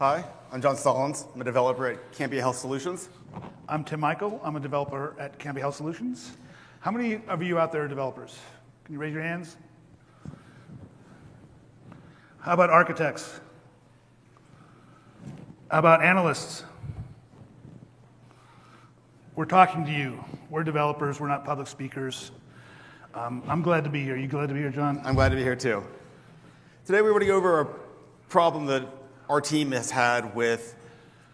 Hi, I'm John Stallings. I'm a developer at Cambia Health Solutions. I'm Tim Michael. I'm a developer at Cambia Health Solutions. How many of you out there are developers? Can you raise your hands? How about architects? How about analysts? We're talking to you. We're developers. We're not public speakers. Um, I'm glad to be here. You glad to be here, John? I'm glad to be here too. Today we want to go over a problem that our team has had with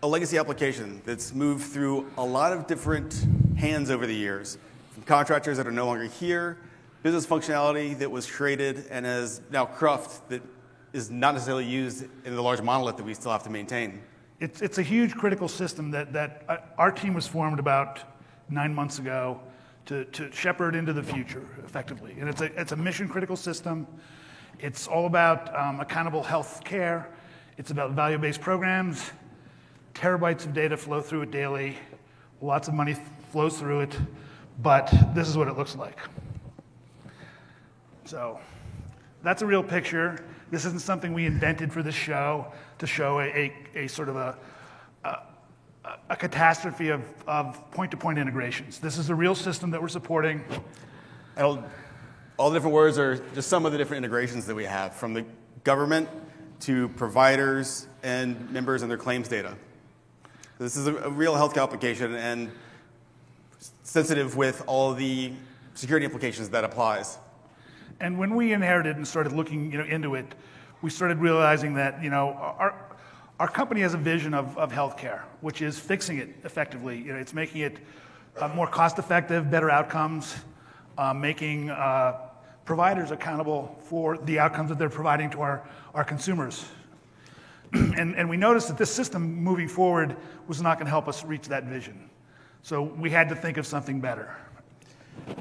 a legacy application that's moved through a lot of different hands over the years, from contractors that are no longer here, business functionality that was created and is now cruft that is not necessarily used in the large monolith that we still have to maintain. It's, it's a huge critical system that, that uh, our team was formed about nine months ago to, to shepherd into the future effectively. And it's a, it's a mission critical system. It's all about um, accountable health care. It's about value based programs. Terabytes of data flow through it daily. Lots of money flows through it. But this is what it looks like. So that's a real picture. This isn't something we invented for this show to show a, a, a sort of a, a, a catastrophe of, of point-to-point integrations. This is a real system that we're supporting. All the different words are just some of the different integrations that we have, from the government to providers and members and their claims data. This is a, real healthcare application and sensitive with all the security implications that applies. And when we inherited and started looking you know, into it, we started realizing that you know, our, our company has a vision of, of healthcare, which is fixing it effectively. You know, it's making it uh, more cost effective, better outcomes, uh, making uh, providers accountable for the outcomes that they're providing to our, our consumers. and, and we noticed that this system moving forward was not going to help us reach that vision. So we had to think of something better.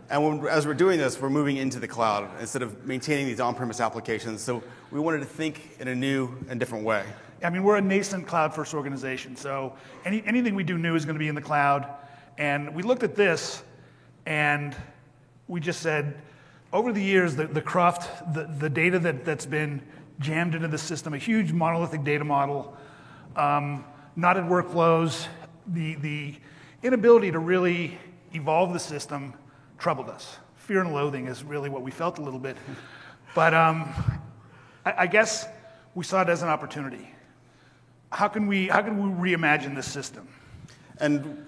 And when, as we're doing this, we're moving into the cloud instead of maintaining these on premise applications. So we wanted to think in a new and different way. I mean, we're a nascent cloud first organization. So any, anything we do new is going to be in the cloud. And we looked at this and we just said, over the years, the, the cruft, the, the data that, that's been jammed into the system, a huge monolithic data model, um, knotted workflows, the, the inability to really evolve the system troubled us. Fear and loathing is really what we felt a little bit. But um, I, I, guess we saw it as an opportunity. How can we, how can we reimagine this system? And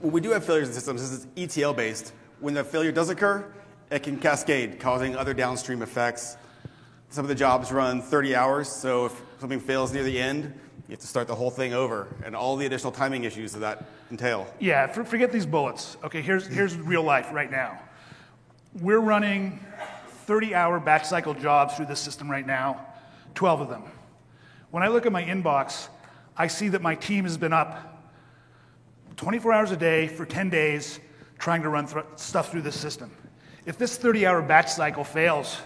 when we do have failures in systems, this is ETL based. When the failure does occur, it can cascade, causing other downstream effects. Some of the jobs run 30 hours, so if something fails near the end, you have to start the whole thing over, and all the additional timing issues that that entail. Yeah, forget these bullets. Okay, here's, here's real life right now. We're running 30 hour batch cycle jobs through this system right now, 12 of them. When I look at my inbox, I see that my team has been up 24 hours a day for 10 days trying to run th- stuff through this system. If this 30 hour batch cycle fails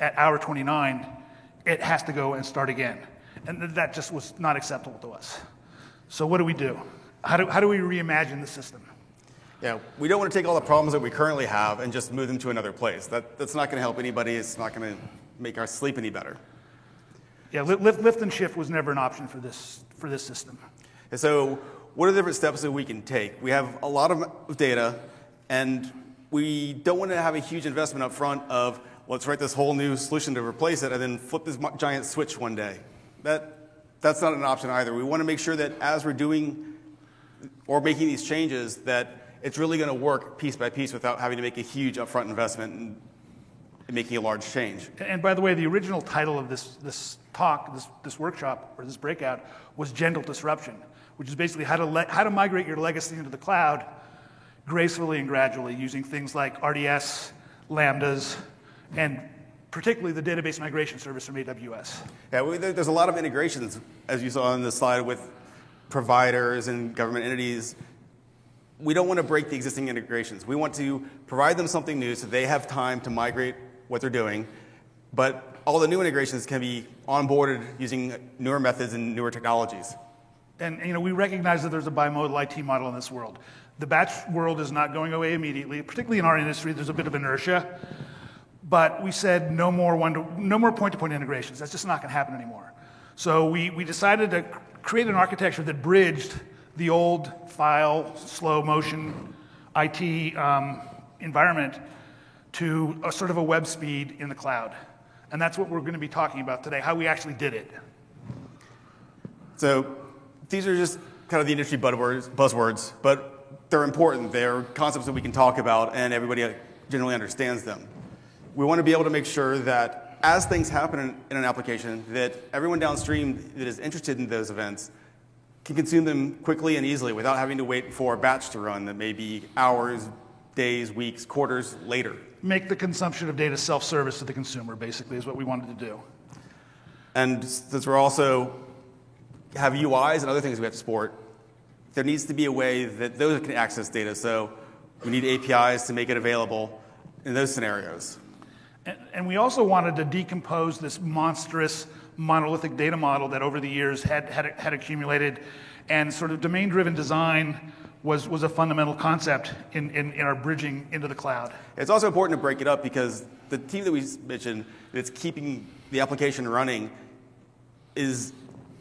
at hour 29, it has to go and start again. And that just was not acceptable to us. So, what do we do? How do, how do we reimagine the system? Yeah, we don't want to take all the problems that we currently have and just move them to another place. That, that's not going to help anybody. It's not going to make our sleep any better. Yeah, lift, lift and shift was never an option for this, for this system. And so, what are the different steps that we can take? We have a lot of data, and we don't want to have a huge investment up front of let's write this whole new solution to replace it and then flip this giant switch one day. That, that's not an option either. We want to make sure that as we're doing or making these changes that it's really going to work piece by piece without having to make a huge upfront investment and, making a large change. And by the way, the original title of this, this talk, this, this workshop, or this breakout, was Gentle Disruption, which is basically how to, le- how to migrate your legacy into the cloud gracefully and gradually using things like RDS, Lambdas, and particularly the database migration service from AWS. Yeah, we, there's a lot of integrations, as you saw on the slide, with providers and government entities. We don't want to break the existing integrations. We want to provide them something new so they have time to migrate what they're doing. But all the new integrations can be onboarded using newer methods and newer technologies. And you know, we recognize that there's a bimodal IT model in this world. The batch world is not going away immediately, particularly in our industry. There's a bit of inertia, but we said no more one to, no more point-to-point integrations. That's just not going to happen anymore. So we, we decided to create an architecture that bridged the old file, slow motion, IT um, environment to a sort of a web speed in the cloud. And that's what we're going to be talking about today, how we actually did it. So these are just kind of the industry buzzwords, buzzwords, but they're important. They're concepts that we can talk about, and everybody generally understands them. We want to be able to make sure that as things happen in, in an application, that everyone downstream that is interested in those events can consume them quickly and easily without having to wait for a batch to run that may be hours, days, weeks, quarters later. Make the consumption of data self-service to the consumer, basically, is what we wanted to do. And since we're also have UIs and other things we have to support, there needs to be a way that those can access data. So we need APIs to make it available in those scenarios. And, and we also wanted to decompose this monstrous monolithic data model that over the years had, had, had accumulated. And sort of domain driven design was, was a fundamental concept in, in, in, our bridging into the cloud. It's also important to break it up because the team that we mentioned that's keeping the application running is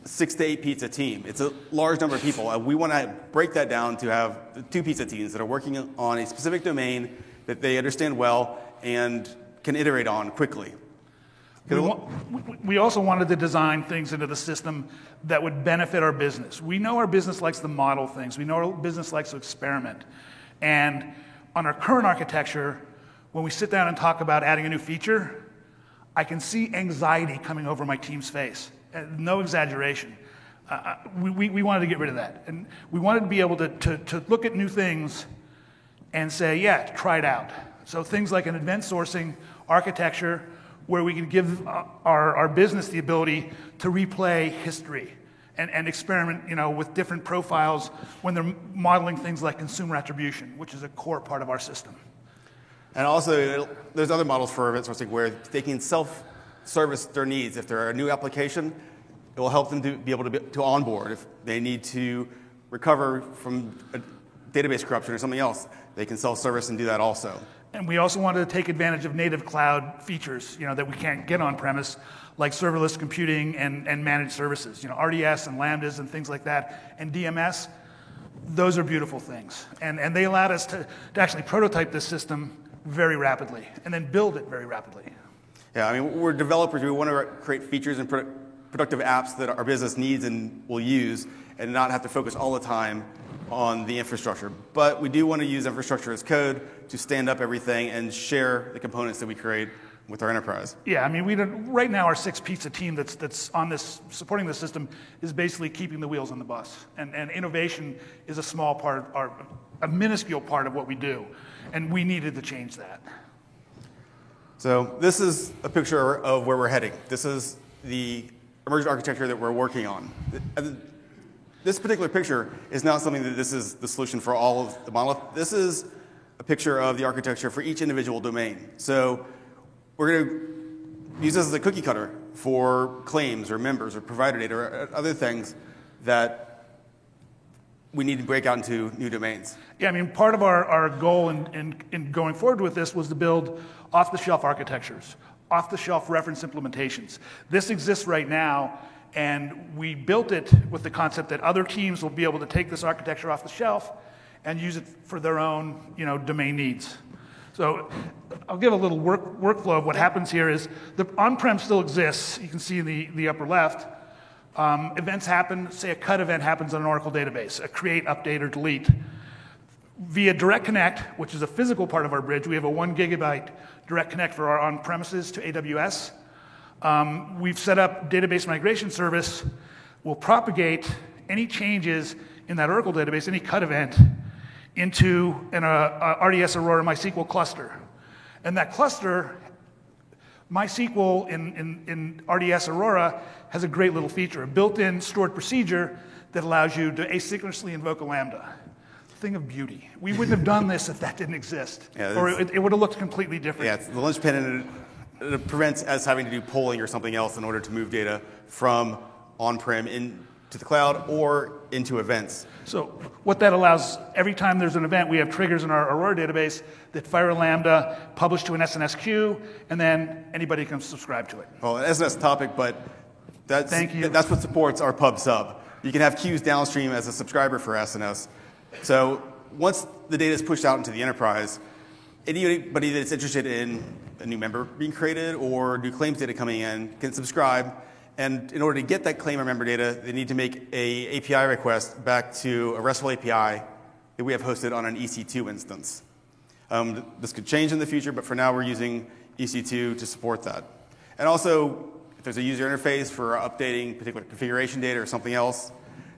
six to eight pizza team. It's a large number of people. And we want to break that down to have two pizza teams that are working on a specific domain that they understand well and can iterate on quickly. We, we, also wanted to design things into the system that would benefit our business. We know our business likes to model things. We know our business likes to experiment. And on our current architecture, when we sit down and talk about adding a new feature, I can see anxiety coming over my team's face. Uh, no exaggeration. Uh, uh, we, we, we, wanted to get rid of that. And we wanted to be able to, to, to look at new things and say, yeah, try it out. So things like an event sourcing architecture where we can give uh, our, our business the ability to replay history and, and experiment you know, with different profiles when they're modeling things like consumer attribution, which is a core part of our system. And also, there's other models for event sourcing where they can self service their needs. If they're a new application, it will help them to be able to, be, to onboard. If they need to recover from database corruption or something else, they can self service and do that also. And we also wanted to take advantage of native cloud features, you know, that we can't get on premise, like serverless computing and, and managed services, you know, RDS and Lambdas and things like that, and DMS. Those are beautiful things. And, and they allowed us to, to actually prototype this system very rapidly and then build it very rapidly. Yeah, I mean, we're developers. We want to create features and productive apps that our business needs and will use and not have to focus all the time on the infrastructure. But we do want to use infrastructure as code to stand up everything and share the components that we create with our enterprise. Yeah, I mean, we right now our six pizza team that's that's on this supporting the system is basically keeping the wheels on the bus, and and innovation is a small part, or a minuscule part of what we do, and we needed to change that. So this is a picture of where we're heading. This is the emergent architecture that we're working on. This particular picture is not something that this is the solution for all of the monolith. This is a picture of the architecture for each individual domain. So we're going to use this as a cookie cutter for claims or members or provider data or other things that we need to break out into new domains. Yeah, I mean, part of our, our goal in, in, in going forward with this was to build off the shelf architectures, off the shelf reference implementations. This exists right now and we built it with the concept that other teams will be able to take this architecture off the shelf and use it for their own you know, domain needs. So I'll give a little work, workflow of what happens here is the on-prem still exists. You can see in the, the upper left. Um, events happen, say a cut event happens on an Oracle database, a create, update, or delete. Via Direct Connect, which is a physical part of our bridge, we have a one gigabyte Direct Connect for our on-premises to AWS. Um, we've set up database migration service will propagate any changes in that Oracle database, any cut event, into an uh, RDS Aurora MySQL cluster. And that cluster, MySQL in, in, in RDS Aurora has a great little feature, a built-in stored procedure that allows you to asynchronously invoke a Lambda. Thing of beauty. We wouldn't have done this if that didn't exist, yeah, or it, it, would have looked completely different. Yeah, the linchpin in it prevents us having to do polling or something else in order to move data from on-prem into the cloud or into events. So what that allows, every time there's an event, we have triggers in our Aurora database that fire a Lambda, publish to an SNS queue, and then anybody can subscribe to it. Well, an SNS topic, but that's, Thank you. that's what supports our pub sub. you can have queues downstream as a subscriber for SNS. So once the data is pushed out into the enterprise, anybody that's interested in a new member being created or new claims data coming in can subscribe. And in order to get that claim or member data, they need to make a API request back to a RESTful API that we have hosted on an EC2 instance. Um, this could change in the future, but for now we're using EC2 to support that. And also, if there's a user interface for updating particular configuration data or something else,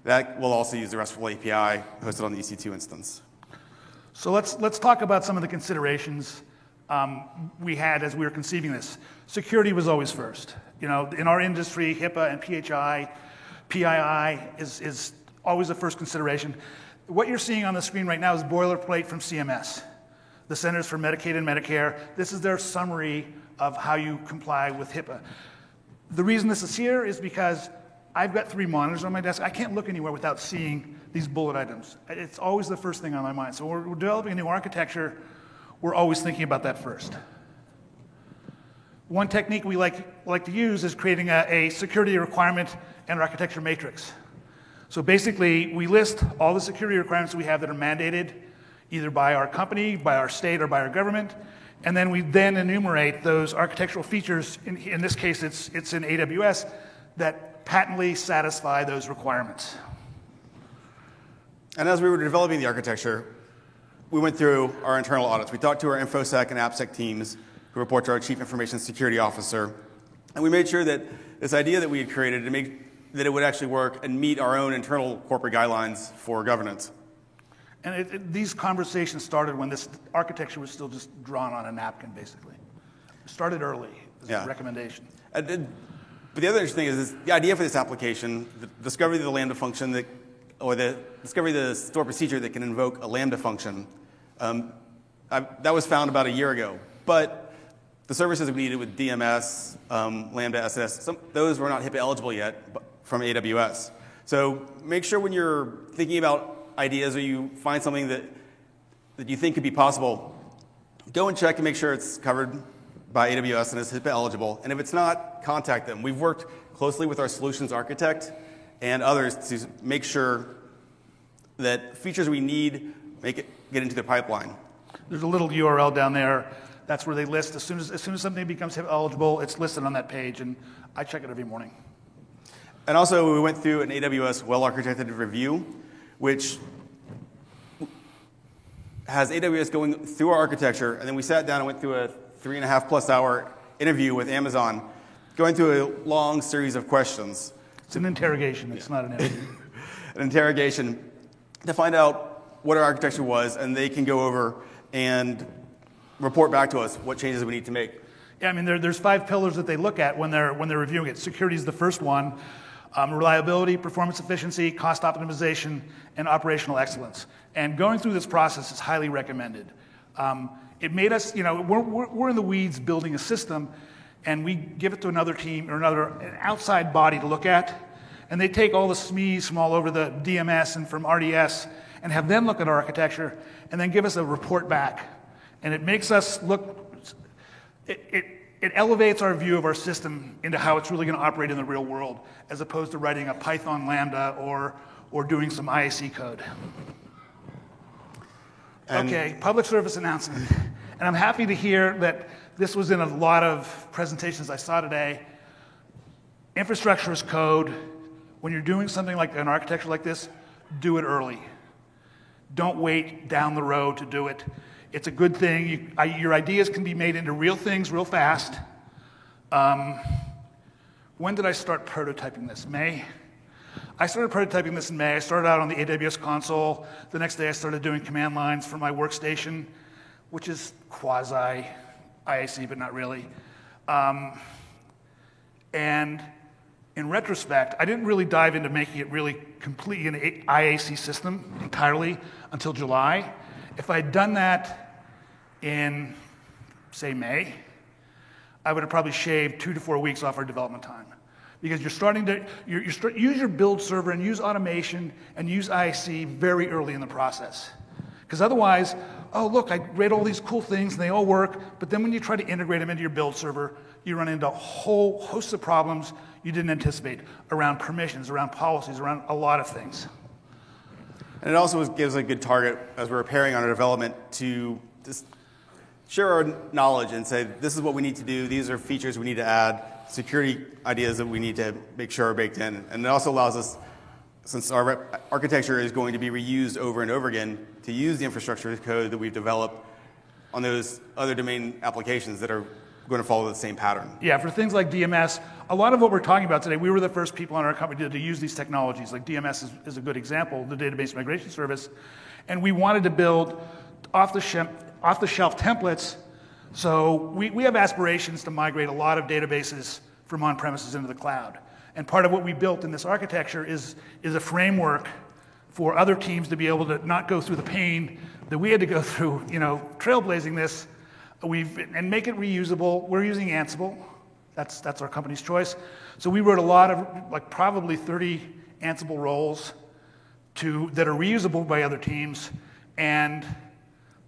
that will also use the RESTful API hosted on the EC2 instance. So let's, let's talk about some of the considerations um, we had as we were conceiving this. Security was always first. You know, in our industry, HIPAA and PHI, PII is, is always the first consideration. What you're seeing on the screen right now is boilerplate from CMS, the Centers for Medicaid and Medicare. This is their summary of how you comply with HIPAA. The reason this is here is because I've got three monitors on my desk. I can't look anywhere without seeing these bullet items. It's always the first thing on my mind. So when we're developing a new architecture, we're always thinking about that first. One technique we like, like to use is creating a, a security requirement and architecture matrix. So basically, we list all the security requirements we have that are mandated either by our company, by our state, or by our government, and then we then enumerate those architectural features, in, in this case it's, it's in AWS, that patently satisfy those requirements. And as we were developing the architecture, we went through our internal audits. We talked to our InfoSec and AppSec teams who report to our Chief Information Security Officer. And we made sure that this idea that we had created to make that it would actually work and meet our own internal corporate guidelines for governance. And it, it, these conversations started when this architecture was still just drawn on a napkin, basically. It started early, this yeah. recommendation. but the other interesting thing is this, the idea for this application, the discovery of the Lambda function that, or the discovery of the store procedure that can invoke a Lambda function, um, I, that was found about a year ago. But the services we needed with DMS, um, Lambda, SNS, some, those were not HIPAA eligible yet from AWS. So make sure when you're thinking about ideas or you find something that, that you think could be possible, go and check and make sure it's covered by AWS and is HIPAA eligible. And if it's not, contact them. We've worked closely with our solutions architect and others to make sure that features we need make it get into the pipeline. There's a little URL down there. That's where they list as soon as, as soon as something becomes eligible, it's listed on that page, and I check it every morning. And also, we went through an AWS well-architected review, which has AWS going through our architecture, and then we sat down and went through a three and a half plus hour interview with Amazon, going through a long series of questions. It's an interrogation, it's yeah. not an interview. an interrogation to find out what our architecture was, and they can go over and report back to us what changes we need to make. Yeah, I mean, there, there's five pillars that they look at when they're, when they're reviewing it. Security is the first one um, reliability, performance efficiency, cost optimization, and operational excellence. And going through this process is highly recommended. Um, it made us, you know, we're, we're, we're, in the weeds building a system, and we give it to another team or another an outside body to look at, and they take all the SMEs from all over the DMS and from RDS and have them look at our architecture and then give us a report back. And it makes us look, it, it it elevates our view of our system into how it's really going to operate in the real world, as opposed to writing a Python Lambda or, or doing some IAC code. And okay, public service announcement. And I'm happy to hear that this was in a lot of presentations I saw today. Infrastructure as code. When you're doing something like an architecture like this, do it early. Don't wait down the road to do it. It's a good thing. You, I, your ideas can be made into real things real fast. Um, when did I start prototyping this? May? I started prototyping this in May. I started out on the AWS console. The next day, I started doing command lines for my workstation, which is quasi IAC, but not really. Um, and in retrospect, I didn't really dive into making it really completely an IAC system entirely until July. If I had done that in, say, May, I would have probably shaved two to four weeks off our development time. Because you're starting to you're, you're start, use your build server and use automation and use IC very early in the process. Because otherwise, oh, look, I read all these cool things and they all work, but then when you try to integrate them into your build server, you run into a whole host of problems you didn't anticipate around permissions, around policies, around a lot of things. And it also gives a good target as we're preparing on our development to just share our knowledge and say, this is what we need to do, these are features we need to add, security ideas that we need to make sure are baked in. And it also allows us, since our architecture is going to be reused over and over again, to use the infrastructure code that we've developed on those other domain applications that are going to follow the same pattern. Yeah, for things like DMS, a lot of what we're talking about today, we were the first people in our company to, to use these technologies. Like DMS is, is, a good example, the database migration service. And we wanted to build off the, shelf, off the shelf templates. So we, we have aspirations to migrate a lot of databases from on premises into the cloud. And part of what we built in this architecture is, is a framework for other teams to be able to not go through the pain that we had to go through, you know, trailblazing this We've, and make it reusable. We're using Ansible. That's, that's our company's choice. So we wrote a lot of, like probably 30 Ansible roles to, that are reusable by other teams. And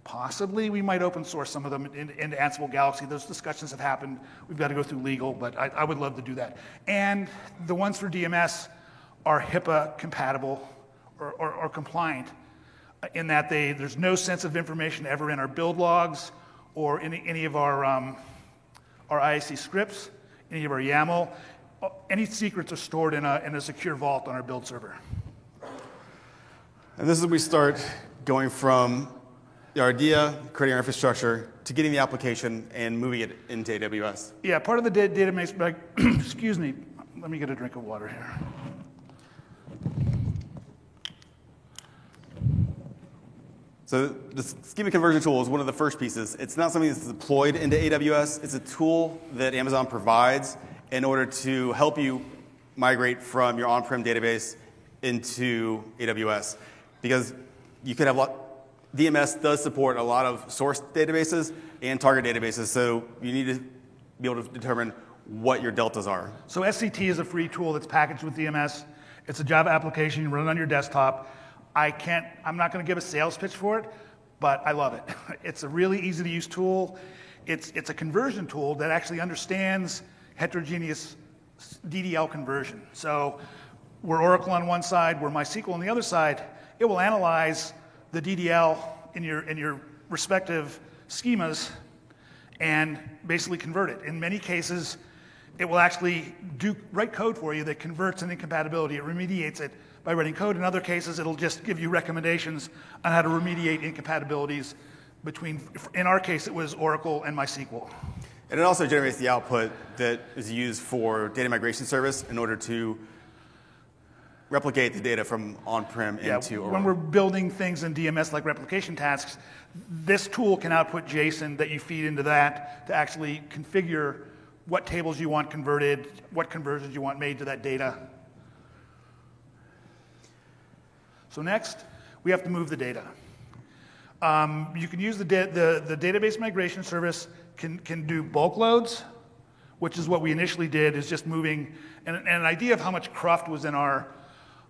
possibly we might open source some of them into in, in Ansible Galaxy. Those discussions have happened. We've got to go through legal, but I, I would love to do that. And the ones for DMS are HIPAA compatible or, or, or compliant in that they, there's no sensitive information ever in our build logs or any, any of our, um, our IAC scripts, any of our YAML. Any secrets are stored in a, in a secure vault on our build server. And this is we start going from our idea, creating our infrastructure, to getting the application and moving it into AWS. Yeah, part of the data database, excuse me, let me get a drink of water here. So the schema conversion tool is one of the first pieces. It's not something that's deployed into AWS. It's a tool that Amazon provides in order to help you migrate from your on-prem database into AWS. Because you could have a lot, DMS does support a lot of source databases and target databases, so you need to be able to determine what your deltas are. So SCT is a free tool that's packaged with DMS. It's a Java application, you run it on your desktop. I can't, I'm not going to give a sales pitch for it, but I love it. It's a really easy to use tool. It's, it's a conversion tool that actually understands heterogeneous DDL conversion. So we're Oracle on one side, we're MySQL on the other side. It will analyze the DDL in your, in your respective schemas and basically convert it. In many cases, it will actually do write code for you that converts an incompatibility. It remediates it by writing code. In other cases, it'll just give you recommendations on how to remediate incompatibilities between, in our case, it was Oracle and MySQL. And it also generates the output that is used for data migration service in order to replicate the data from on-prem yeah, into Oracle. When we're building things in DMS like replication tasks, this tool can output JSON that you feed into that to actually configure what tables you want converted, what conversions you want made to that data. So next, we have to move the data. Um, you can use the, da the, the, database migration service can, can do bulk loads, which is what we initially did, is just moving, and, and an idea of how much cruft was in our,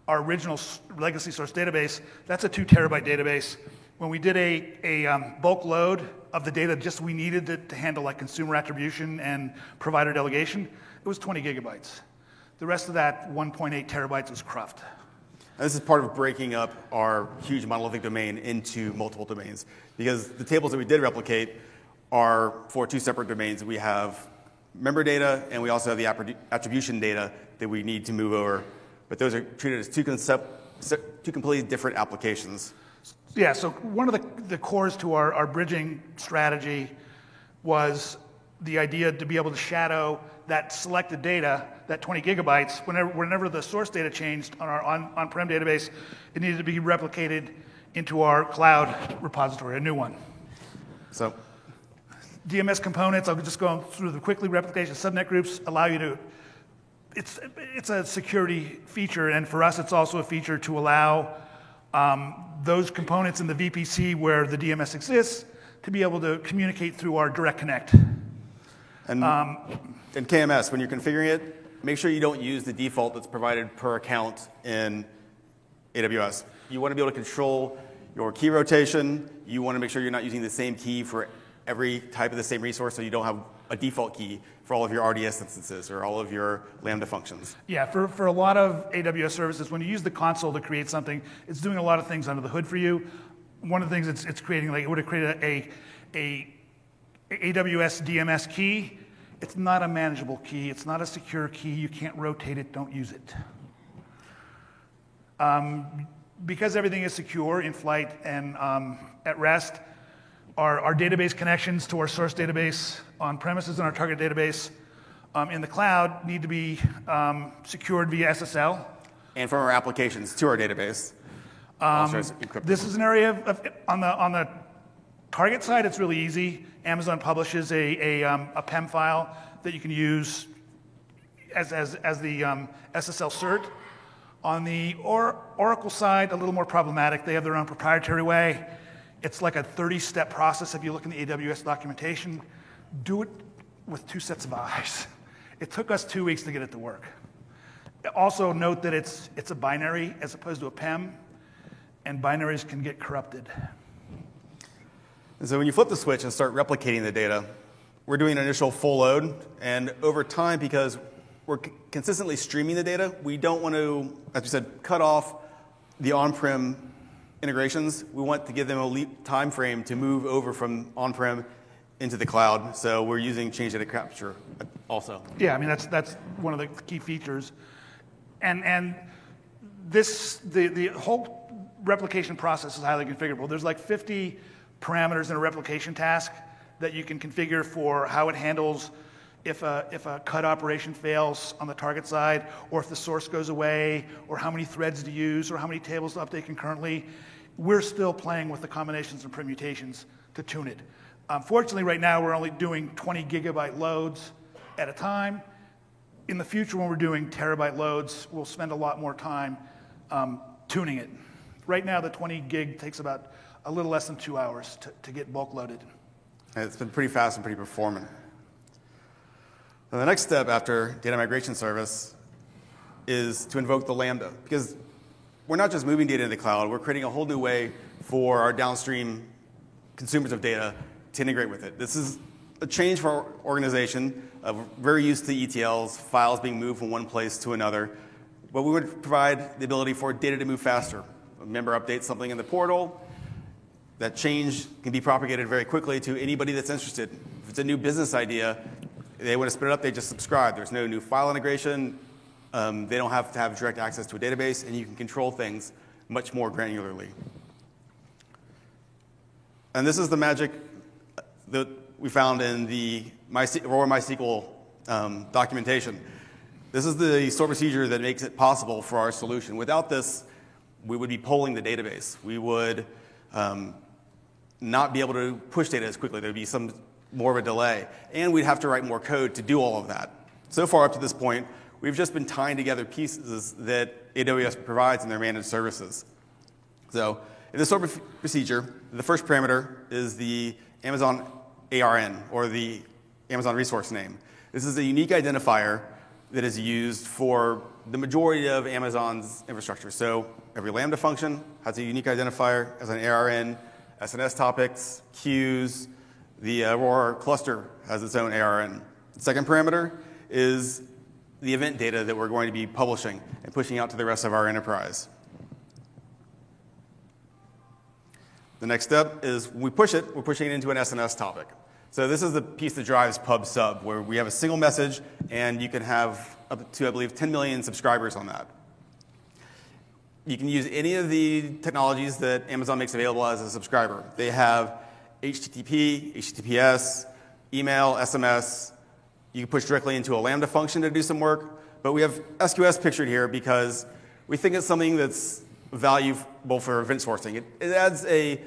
our original legacy source database, that's a two terabyte database. When we did a, a um, bulk load of the data just we needed to, to handle like consumer attribution and provider delegation, it was 20 gigabytes. The rest of that 1.8 terabytes was cruft. This is part of breaking up our huge monolithic domain into multiple domains. Because the tables that we did replicate are for two separate domains. We have member data, and we also have the attribution data that we need to move over. But those are treated as two, concept, two completely different applications. Yeah, so one of the, the cores to our, our bridging strategy was the idea to be able to shadow that selected data, that 20 gigabytes, whenever, whenever the source data changed on our on, on-prem database, it needed to be replicated into our cloud repository, a new one. So DMS components, I'll just go through the quickly. Replication subnet groups allow you to, it's, it's a security feature, and for us, it's also a feature to allow um, those components in the VPC where the DMS exists to be able to communicate through our direct connect. And um, in KMS, when you're configuring it, make sure you don't use the default that's provided per account in AWS. You want to be able to control your key rotation. You want to make sure you're not using the same key for every type of the same resource so you don't have a default key for all of your RDS instances or all of your Lambda functions. Yeah, for, for a lot of AWS services, when you use the console to create something, it's doing a lot of things under the hood for you. One of the things it's, it's creating, like it would have created a, a, a AWS DMS key. It's not a manageable key. It's not a secure key. You can't rotate it. Don't use it. Um, because everything is secure in flight and um, at rest, our, our database connections to our source database on premises and our target database um, in the cloud need to be um, secured via SSL. And from our applications to our database. Um, this is an area of, of, on the on the target side. It's really easy. Amazon publishes a a, um, a PEM file that you can use as as as the um, SSL cert. On the or, Oracle side, a little more problematic. They have their own proprietary way. It's like a 30 step process if you look in the AWS documentation. Do it with two sets of eyes. It took us two weeks to get it to work. Also, note that it's, it's a binary as opposed to a PEM, and binaries can get corrupted. And so, when you flip the switch and start replicating the data, we're doing an initial full load, and over time, because we're consistently streaming the data, we don't want to, as we said, cut off the on prem integrations, we want to give them a leap time frame to move over from on-prem into the cloud. So we're using change data capture also. Yeah, I mean that's that's one of the key features, and and this the the whole replication process is highly configurable. There's like 50 parameters in a replication task that you can configure for how it handles if a, if a cut operation fails on the target side, or if the source goes away, or how many threads to use, or how many tables to update concurrently, we're still playing with the combinations and permutations to tune it. Unfortunately, right now we're only doing 20 gigabyte loads at a time. In the future, when we're doing terabyte loads, we'll spend a lot more time um, tuning it. Right now, the 20 gig takes about a little less than two hours to, to get bulk loaded. It's been pretty fast and pretty performant. Now, the next step after data migration service is to invoke the Lambda, because we're not just moving data into the cloud, we're creating a whole new way for our downstream consumers of data to integrate with it. This is a change for our organization. Uh, very used to ETLs, files being moved from one place to another, but we would provide the ability for data to move faster. A member updates something in the portal, that change can be propagated very quickly to anybody that's interested. If it's a new business idea, they want to spin it up, they just subscribe. There's no new file integration. Um, they don't have to have direct access to a database, and you can control things much more granularly. And this is the magic that we found in the Aurora MySQL um, documentation. This is the store procedure that makes it possible for our solution. Without this, we would be polling the database. We would um, not be able to push data as quickly. There would be some more of a delay. And we'd have to write more code to do all of that. So far up to this point, we've just been tying together pieces that AWS provides in their managed services. So in this sort of procedure, the first parameter is the Amazon ARN, or the Amazon resource name. This is a unique identifier that is used for the majority of Amazon's infrastructure. So every Lambda function has a unique identifier as an ARN, SNS topics, queues, the Aurora cluster has its own ARN. The second parameter is the event data that we're going to be publishing and pushing out to the rest of our enterprise. The next step is when we push it, we're pushing it into an SNS topic. So this is the piece that drives pub sub, where we have a single message and you can have up to, I believe, 10 million subscribers on that. You can use any of the technologies that Amazon makes available as a subscriber. They have HTTP, HTTPS, email, SMS. You can push directly into a Lambda function to do some work. But we have SQS pictured here because we think it's something that's valuable for event sourcing. It, it adds a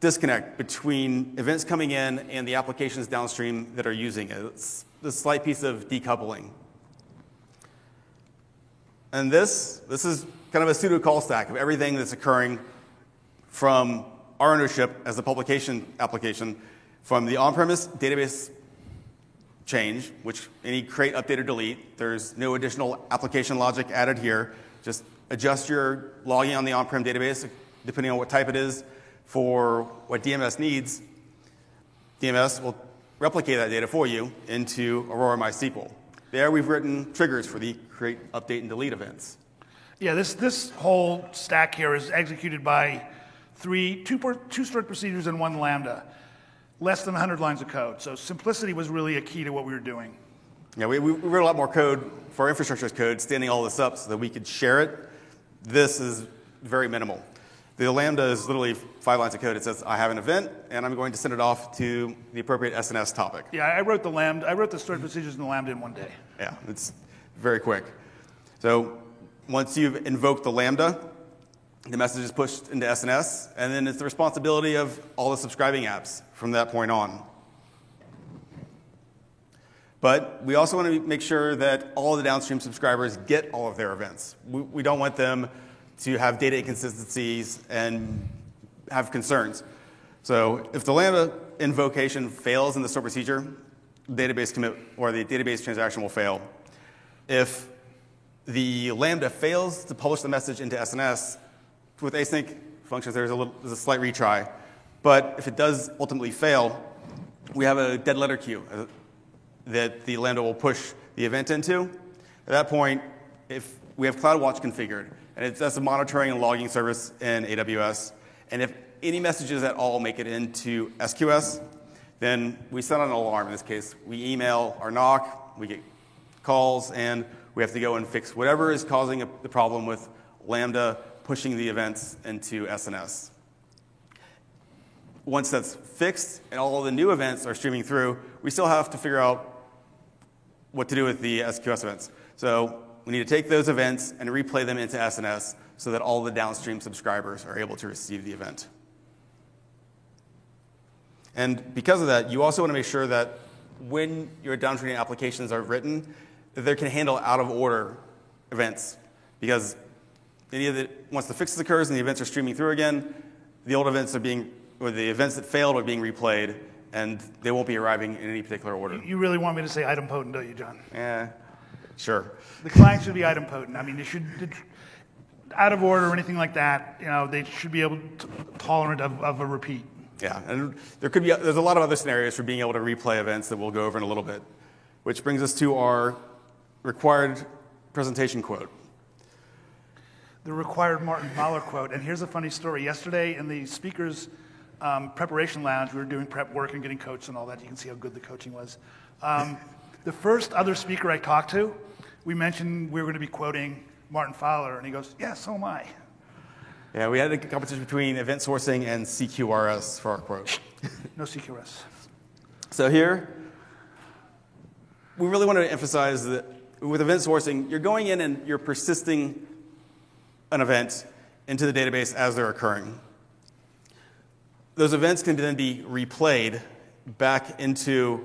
disconnect between events coming in and the applications downstream that are using it. It's a slight piece of decoupling. And this, this is kind of a pseudo call stack of everything that's occurring from our ownership as a publication application from the on-premise database change, which any create, update, or delete. There's no additional application logic added here. Just adjust your logging on the on-prem database depending on what type it is for what DMS needs. DMS will replicate that data for you into Aurora MySQL. There we've written triggers for the create, update, and delete events. Yeah, this, this whole stack here is executed by three, two, per- stored procedures and one Lambda. Less than 100 lines of code. So simplicity was really a key to what we were doing. Yeah, we, we wrote a lot more code for our infrastructure as code, standing all this up so that we could share it. This is very minimal. The Lambda is literally five lines of code. It says, I have an event, and I'm going to send it off to the appropriate SNS topic. Yeah, I wrote the Lambda, I wrote the stored procedures in the Lambda in one day. Yeah, it's very quick. So once you've invoked the Lambda, the message is pushed into SNS, and then it's the responsibility of all the subscribing apps from that point on. But we also want to make sure that all the downstream subscribers get all of their events. We, we don't want them to have data inconsistencies and have concerns. So if the Lambda invocation fails in the store procedure, database commit or the database transaction will fail. If the Lambda fails to publish the message into SNS, with async functions, there's a, little, there's a slight retry. But if it does ultimately fail, we have a dead letter queue uh, that the Lambda will push the event into. At that point, if we have CloudWatch configured, and it's that's a monitoring and logging service in AWS, and if any messages at all make it into SQS, then we set an alarm. In this case, we email our NOC, we get calls, and we have to go and fix whatever is causing a, the problem with Lambda pushing the events into SNS. Once that's fixed and all the new events are streaming through, we still have to figure out what to do with the SQS events. So we need to take those events and replay them into SNS so that all the downstream subscribers are able to receive the event. And because of that, you also want to make sure that when your downstream applications are written, that they can handle out of order events. Because any of the, once the fix occurs and the events are streaming through again, the old events are being, or the events that failed are being replayed, and they won't be arriving in any particular order. You really want me to say idempotent, don't you, John? Yeah, sure. The client should be idempotent. I mean, it should, out of order or anything like that, you know, they should be able to, tolerant of, of a repeat. Yeah, and there could be, there's a lot of other scenarios for being able to replay events that we'll go over in a little bit, which brings us to our required presentation quote. The required Martin Fowler quote. And here's a funny story. Yesterday in the speakers um, preparation lounge, we were doing prep work and getting coached and all that. You can see how good the coaching was. Um, the first other speaker I talked to, we mentioned we were going to be quoting Martin Fowler, and he goes, "Yeah, so am I." Yeah, we had a competition between event sourcing and CQRS for our quote. no CQRS. So here, we really want to emphasize that with event sourcing, you're going in and you're persisting an event into the database as they're occurring. Those events can then be replayed back into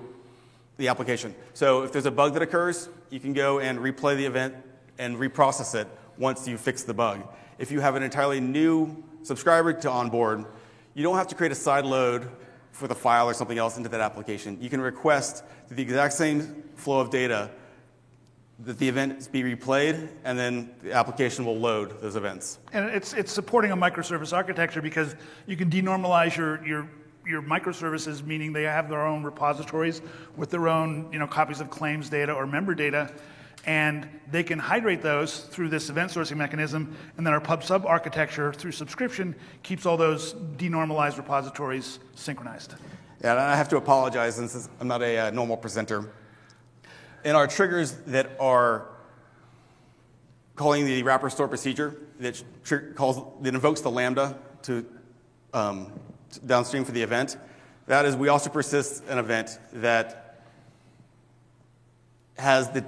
the application. So if there's a bug that occurs, you can go and replay the event and reprocess it once you fix the bug. If you have an entirely new subscriber to onboard, you don't have to create a side load for the file or something else into that application. You can request the exact same flow of data that the events be replayed, and then the application will load those events. And it's, it's supporting a microservice architecture because you can denormalize your, your, your microservices, meaning they have their own repositories with their own you know, copies of claims data or member data, and they can hydrate those through this event sourcing mechanism, and then our pub sub architecture through subscription keeps all those denormalized repositories synchronized. Yeah, and I have to apologize since I'm not a uh, normal presenter in our triggers that are calling the wrapper store procedure that calls that invokes the lambda to um, downstream for the event. That is, we also persist an event that has the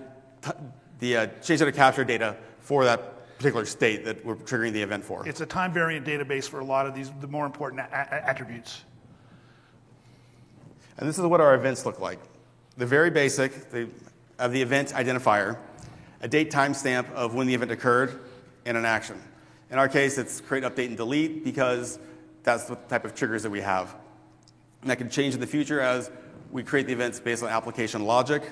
the uh, change data capture data for that particular state that we're triggering the event for. It's a time variant database for a lot of these the more important a- attributes. And this is what our events look like. The very basic, the of the event identifier, a date timestamp of when the event occurred, and an action. In our case, it's create, update, and delete because that's the type of triggers that we have. And that can change in the future as we create the events based on application logic.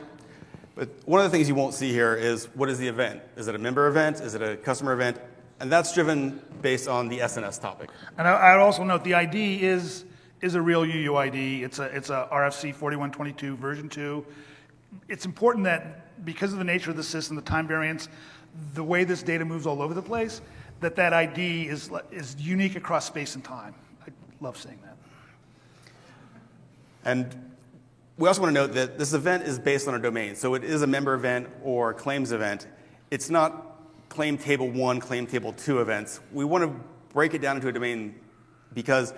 But one of the things you won't see here is what is the event? Is it a member event? Is it a customer event? And that's driven based on the SNS topic. And I, would also note the ID is is a real UUID. It's a, it's a RFC 4122 version 2. It's important that because of the nature of the system, the time variance, the way this data moves all over the place, that that ID is, is unique across space and time. I love saying that. And we also want to note that this event is based on a domain. So it is a member event or claims event. It's not claim table one, claim table two events. We want to break it down into a domain because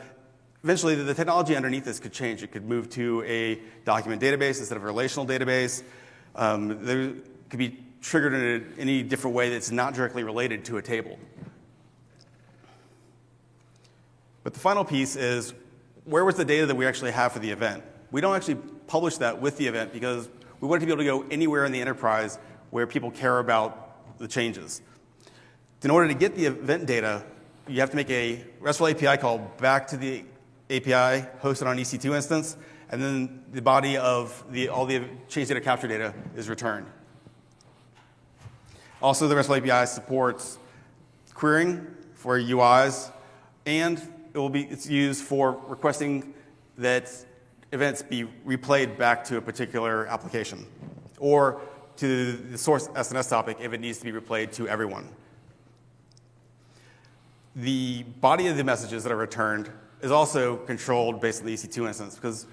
eventually the technology underneath this could change. It could move to a document database instead of a relational database. Um, there could be triggered in a, any different way that's not directly related to a table. But the final piece is where was the data that we actually have for the event? We don't actually publish that with the event because we want it to be able to go anywhere in the enterprise where people care about the changes. In order to get the event data, you have to make a RESTful API call back to the API hosted on EC2 instance, and then the body of the, all the change data capture data is returned. Also, the RESTful API supports querying for UIs, and it will be it's used for requesting that events be replayed back to a particular application or to the source SNS topic if it needs to be replayed to everyone. The body of the messages that are returned is also controlled based on the EC2 instance because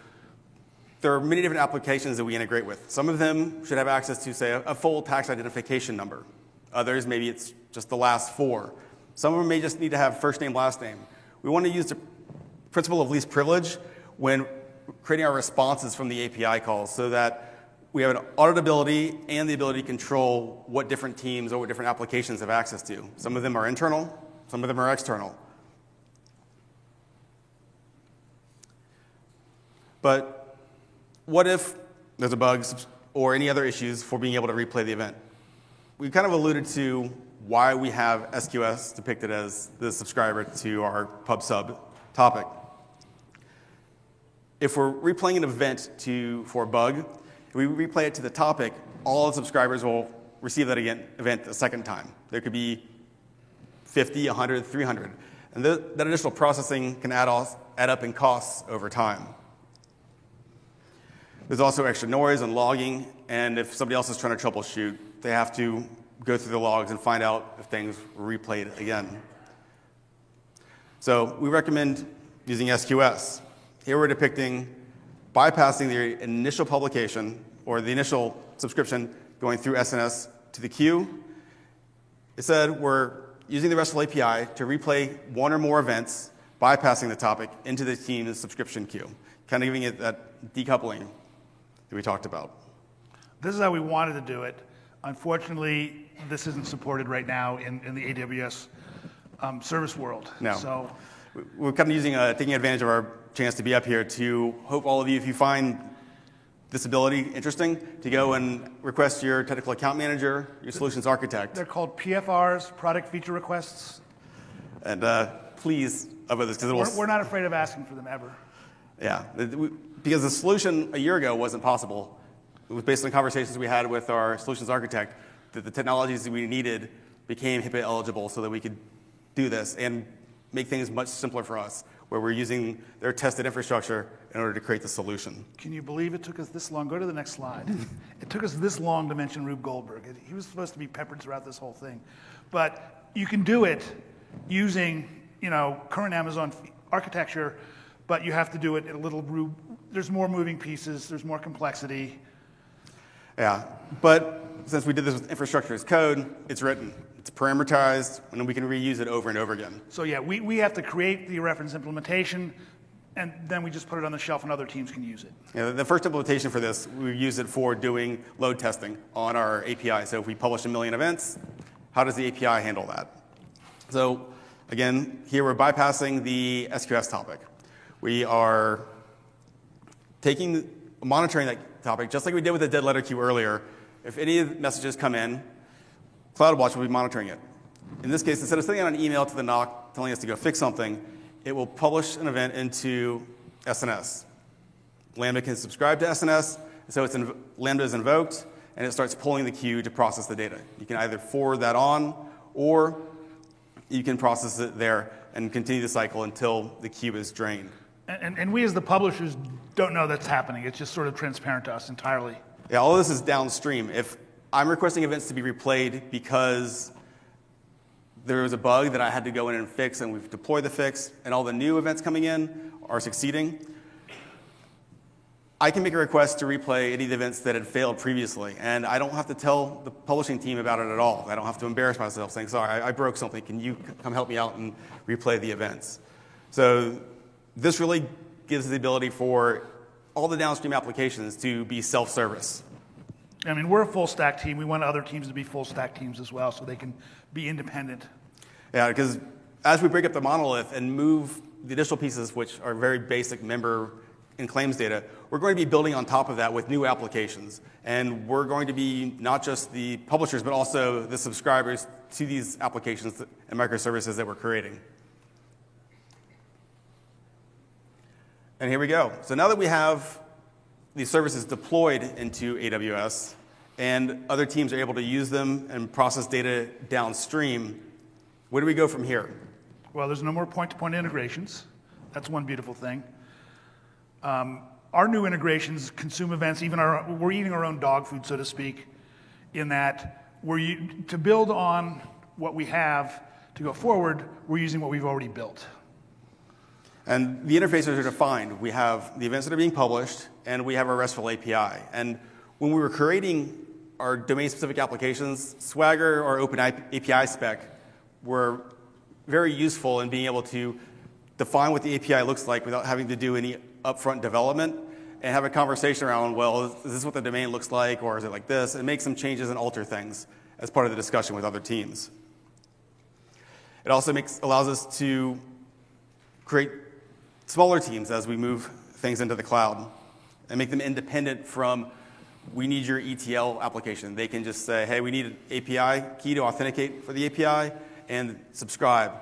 there are many different applications that we integrate with. Some of them should have access to, say, a full tax identification number. Others, maybe it's just the last four. Some of them may just need to have first name, last name. We want to use the principle of least privilege when creating our responses from the API calls so that we have an auditability and the ability to control what different teams or what different applications have access to. Some of them are internal, some of them are external. But what if there's a bug or any other issues for being able to replay the event? We kind of alluded to why we have SQS depicted as the subscriber to our pub sub topic. If we're replaying an event to, for a bug, if we replay it to the topic, all the subscribers will receive that again, event a second time. There could be 50, 100, 300. And that additional processing can add, add up in costs over time. There's also extra noise and logging, and if somebody else is trying to troubleshoot, they have to go through the logs and find out if things were replayed again. So we recommend using SQS. Here we're depicting bypassing the initial publication or the initial subscription going through SNS to the queue. Instead, we're using the RESTful API to replay one or more events, bypassing the topic into the team's subscription queue, kind of giving it that decoupling that we talked about. This is how we wanted to do it. Unfortunately, this isn't supported right now in, in the AWS um, service world. No. So we're kind of using, uh, taking advantage of our chance to be up here to hope all of you, if you find this ability interesting, to go and request your technical account manager, your solutions architect. They're called PFRs, product feature requests. And uh, please about this because we're, we're not afraid of asking for them ever. Yeah, because the solution a year ago wasn't possible. It was based on conversations we had with our solutions architect that the technologies that we needed became HIPAA eligible so that we could do this and make things much simpler for us, where we're using their tested infrastructure in order to create the solution. Can you believe it took us this long? Go to the next slide. it took us this long to mention Rube Goldberg. He was supposed to be peppered throughout this whole thing. But you can do it using, you know, current Amazon architecture, but you have to do it in a little Rube. There's more moving pieces, there's more complexity. Yeah, but since we did this with infrastructure as code, it's written, it's parameterized, and we can reuse it over and over again. So yeah, we, we have to create the reference implementation, and then we just put it on the shelf and other teams can use it. Yeah, the first implementation for this, we use it for doing load testing on our API. So if we publish a million events, how does the API handle that? So again, here we're bypassing the SQS topic. We are taking, monitoring that topic, just like we did with the dead letter queue earlier, if any messages come in, CloudWatch will be monitoring it. In this case, instead of sending out an email to the NOC telling us to go fix something, it will publish an event into SNS. Lambda can subscribe to SNS, so it's in, Lambda is invoked, and it starts pulling the queue to process the data. You can either forward that on, or you can process it there and continue the cycle until the queue is drained. And, and we as the publishers don't know that's happening. It's just sort of transparent to us entirely. Yeah, all of this is downstream. If I'm requesting events to be replayed because there was a bug that I had to go in and fix, and we've deployed the fix, and all the new events coming in are succeeding, I can make a request to replay any of the events that had failed previously, and I don't have to tell the publishing team about it at all. I don't have to embarrass myself saying, sorry, I, I broke something. Can you come help me out and replay the events? So this really gives the ability for all the downstream applications to be self-service. I mean, we're a full stack team. We want other teams to be full stack teams as well so they can be independent. Yeah, because as we break up the monolith and move the additional pieces, which are very basic member and claims data, we're going to be building on top of that with new applications. And we're going to be not just the publishers, but also the subscribers to these applications and microservices that we're creating. And here we go. So now that we have these services deployed into AWS and other teams are able to use them and process data downstream, where do we go from here? Well, there's no more point to point integrations. That's one beautiful thing. Um, our new integrations consume events, even our, we're eating our own dog food, so to speak, in that we're, to build on what we have to go forward, we're using what we've already built. And the interfaces are defined. We have the events that are being published, and we have our RESTful API. And when we were creating our domain-specific applications, Swagger or Open API spec were very useful in being able to define what the API looks like without having to do any upfront development and have a conversation around, well, is this what the domain looks like, or is it like this, and make some changes and alter things as part of the discussion with other teams. It also makes, allows us to create smaller teams as we move things into the cloud and make them independent from we need your ETL application. They can just say, hey, we need an API key to authenticate for the API and subscribe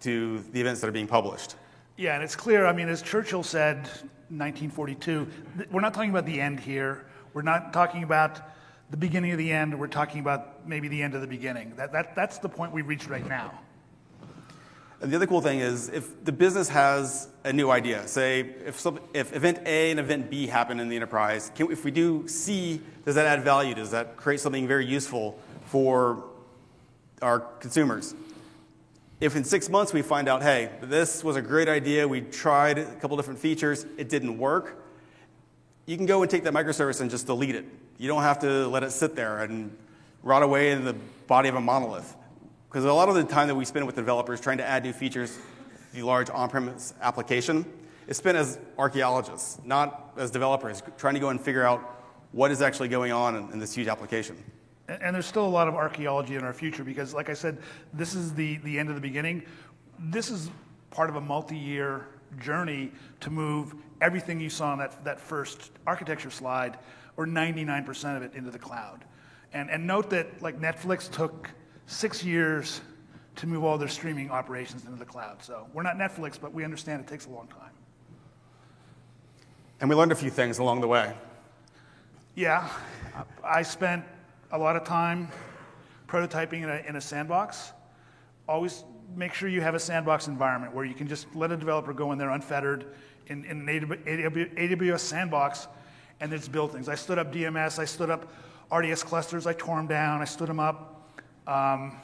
to the events that are being published. Yeah, and it's clear. I mean, as Churchill said, 1942, we're not talking about the end here. We're not talking about the beginning of the end. We're talking about maybe the end of the beginning. That, that, that's the point we've reached right now. And the other cool thing is if the business has a new idea, say if, some, if event A and event B happen in the enterprise, can, if we do C, does that add value? Does that create something very useful for our consumers? If in six months we find out, hey, this was a great idea, we tried a couple different features, it didn't work, you can go and take that microservice and just delete it. You don't have to let it sit there and rot away in the body of a monolith. Because a lot of the time that we spend with developers trying to add new features to the large on-premise application is spent as archaeologists, not as developers, trying to go and figure out what is actually going on in, in this huge application. And there's still a lot of archaeology in our future because, like I said, this is the, the end of the beginning. This is part of a multi year journey to move everything you saw in that, that first architecture slide, or 99% of it, into the cloud. And, and note that, like Netflix took six years to move all their streaming operations into the cloud. So we're not Netflix, but we understand it takes a long time. And we learned a few things along the way. Yeah, I spent a lot of time prototyping in a, in a sandbox. Always make sure you have a sandbox environment where you can just let a developer go in there unfettered in, in an AWS sandbox and just build things. I stood up DMS, I stood up RDS clusters, I tore them down, I stood them up. Um,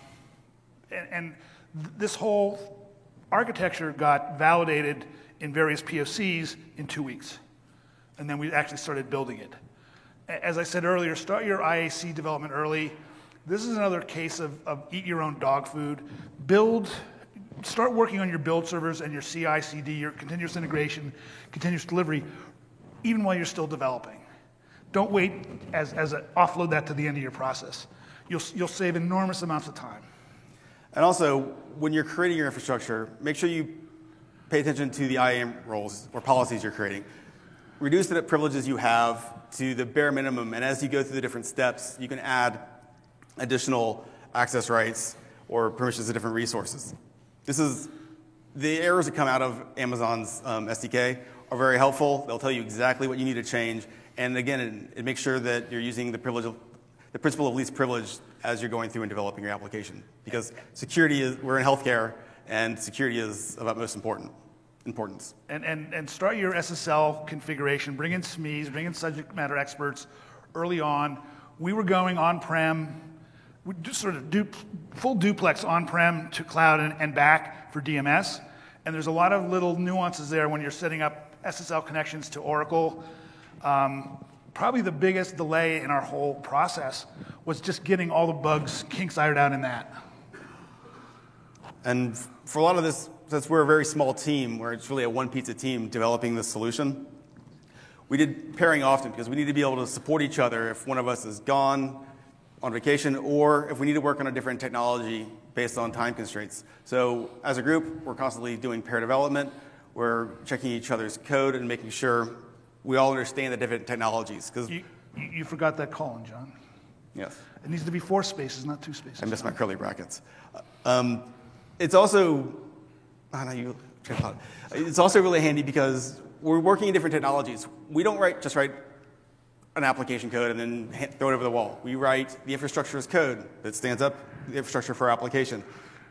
and, and th- this whole architecture got validated in various POCs in two weeks. And then we actually started building it as I said earlier, start your IAC development early. This is another case of, of eat your own dog food. Build, start working on your build servers and your CI CD, your continuous integration, continuous delivery, even while you're still developing. Don't wait as, as a, offload that to the end of your process. You'll, you'll save enormous amounts of time. And also, when you're creating your infrastructure, make sure you pay attention to the IAM roles or policies you're creating. Reduce the privileges you have to the bare minimum. And as you go through the different steps, you can add additional access rights or permissions to different resources. This is the errors that come out of Amazon's um, SDK are very helpful. They'll tell you exactly what you need to change. And again, it, it makes sure that you're using the privilege the principle of least privilege as you're going through and developing your application. Because security is, we're in healthcare, and security is of utmost importance. importance. And, and, and start your SSL configuration, bring in SMEs, bring in subject matter experts early on. We were going on-prem, we sort of du- full duplex on-prem to cloud and, and back for DMS. And there's a lot of little nuances there when you're setting up SSL connections to Oracle. Um, probably the biggest delay in our whole process was just getting all the bugs kinks ironed out in that. And for a lot of this, since we're a very small team, where it's really a one pizza team developing this solution, we did pairing often because we need to be able to support each other if one of us is gone on vacation or if we need to work on a different technology based on time constraints. So as a group, we're constantly doing pair development. We're checking each other's code and making sure we all understand the different technologies. Because You, you you forgot that colon, John. yes. It needs to be four spaces, not two spaces. I missed my curly brackets. Um, it's also, I know you. train of thought. It's also really handy because we're working in different technologies. We don't write just write an application code and then throw it over the wall. We write the infrastructure as code that stands up the infrastructure for our application.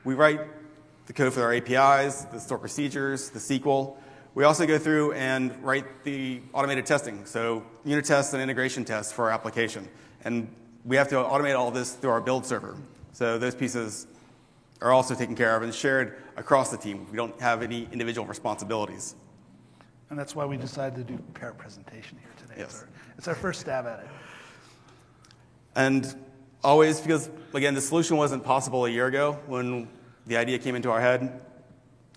We write the code for our APIs, the store procedures, the SQL. We also go through and write the automated testing, so unit tests and integration tests for our application. And we have to automate all this through our build server. So those pieces are also taken care of and shared across the team. We don't have any individual responsibilities. And that's why we decided to do pair presentation here today. It's Yes. our, it's our first stab at it. And always, because again, the solution wasn't possible a year ago when the idea came into our head,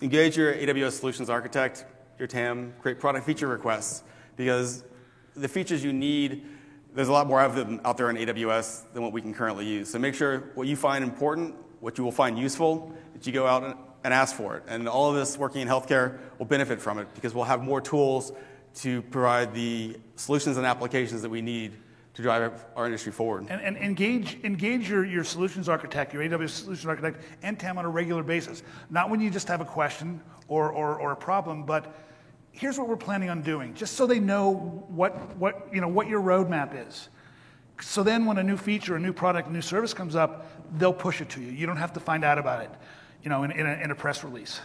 engage your AWS solutions architect, your TAM, create product feature requests, because the features you need, there's a lot more of them out there on AWS than what we can currently use. So make sure what you find important, what you will find useful, that you go out and, ask for it. And all of us working in healthcare will benefit from it because we'll have more tools to provide the solutions and applications that we need to drive our industry forward. And, and engage, engage your, your solutions architect, your AWS solution architect, and TAM on a regular basis. Not when you just have a question or, or, or a problem, but here's what we're planning on doing, just so they know what, what, you know, what your roadmap is. So then when a new feature, a new product, a new service comes up, they'll push it to you. You don't have to find out about it, you know, in, in, a, in a press release.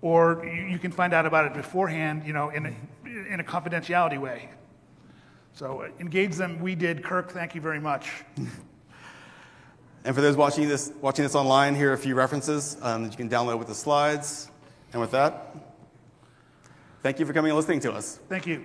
Or you, you can find out about it beforehand, you know, in a, in a confidentiality way. So uh, engage them. We did. Kirk, thank you very much. And for those watching this, watching this online, here are a few references um, that you can download with the slides. And with that, thank you for coming and listening to us. Thank you.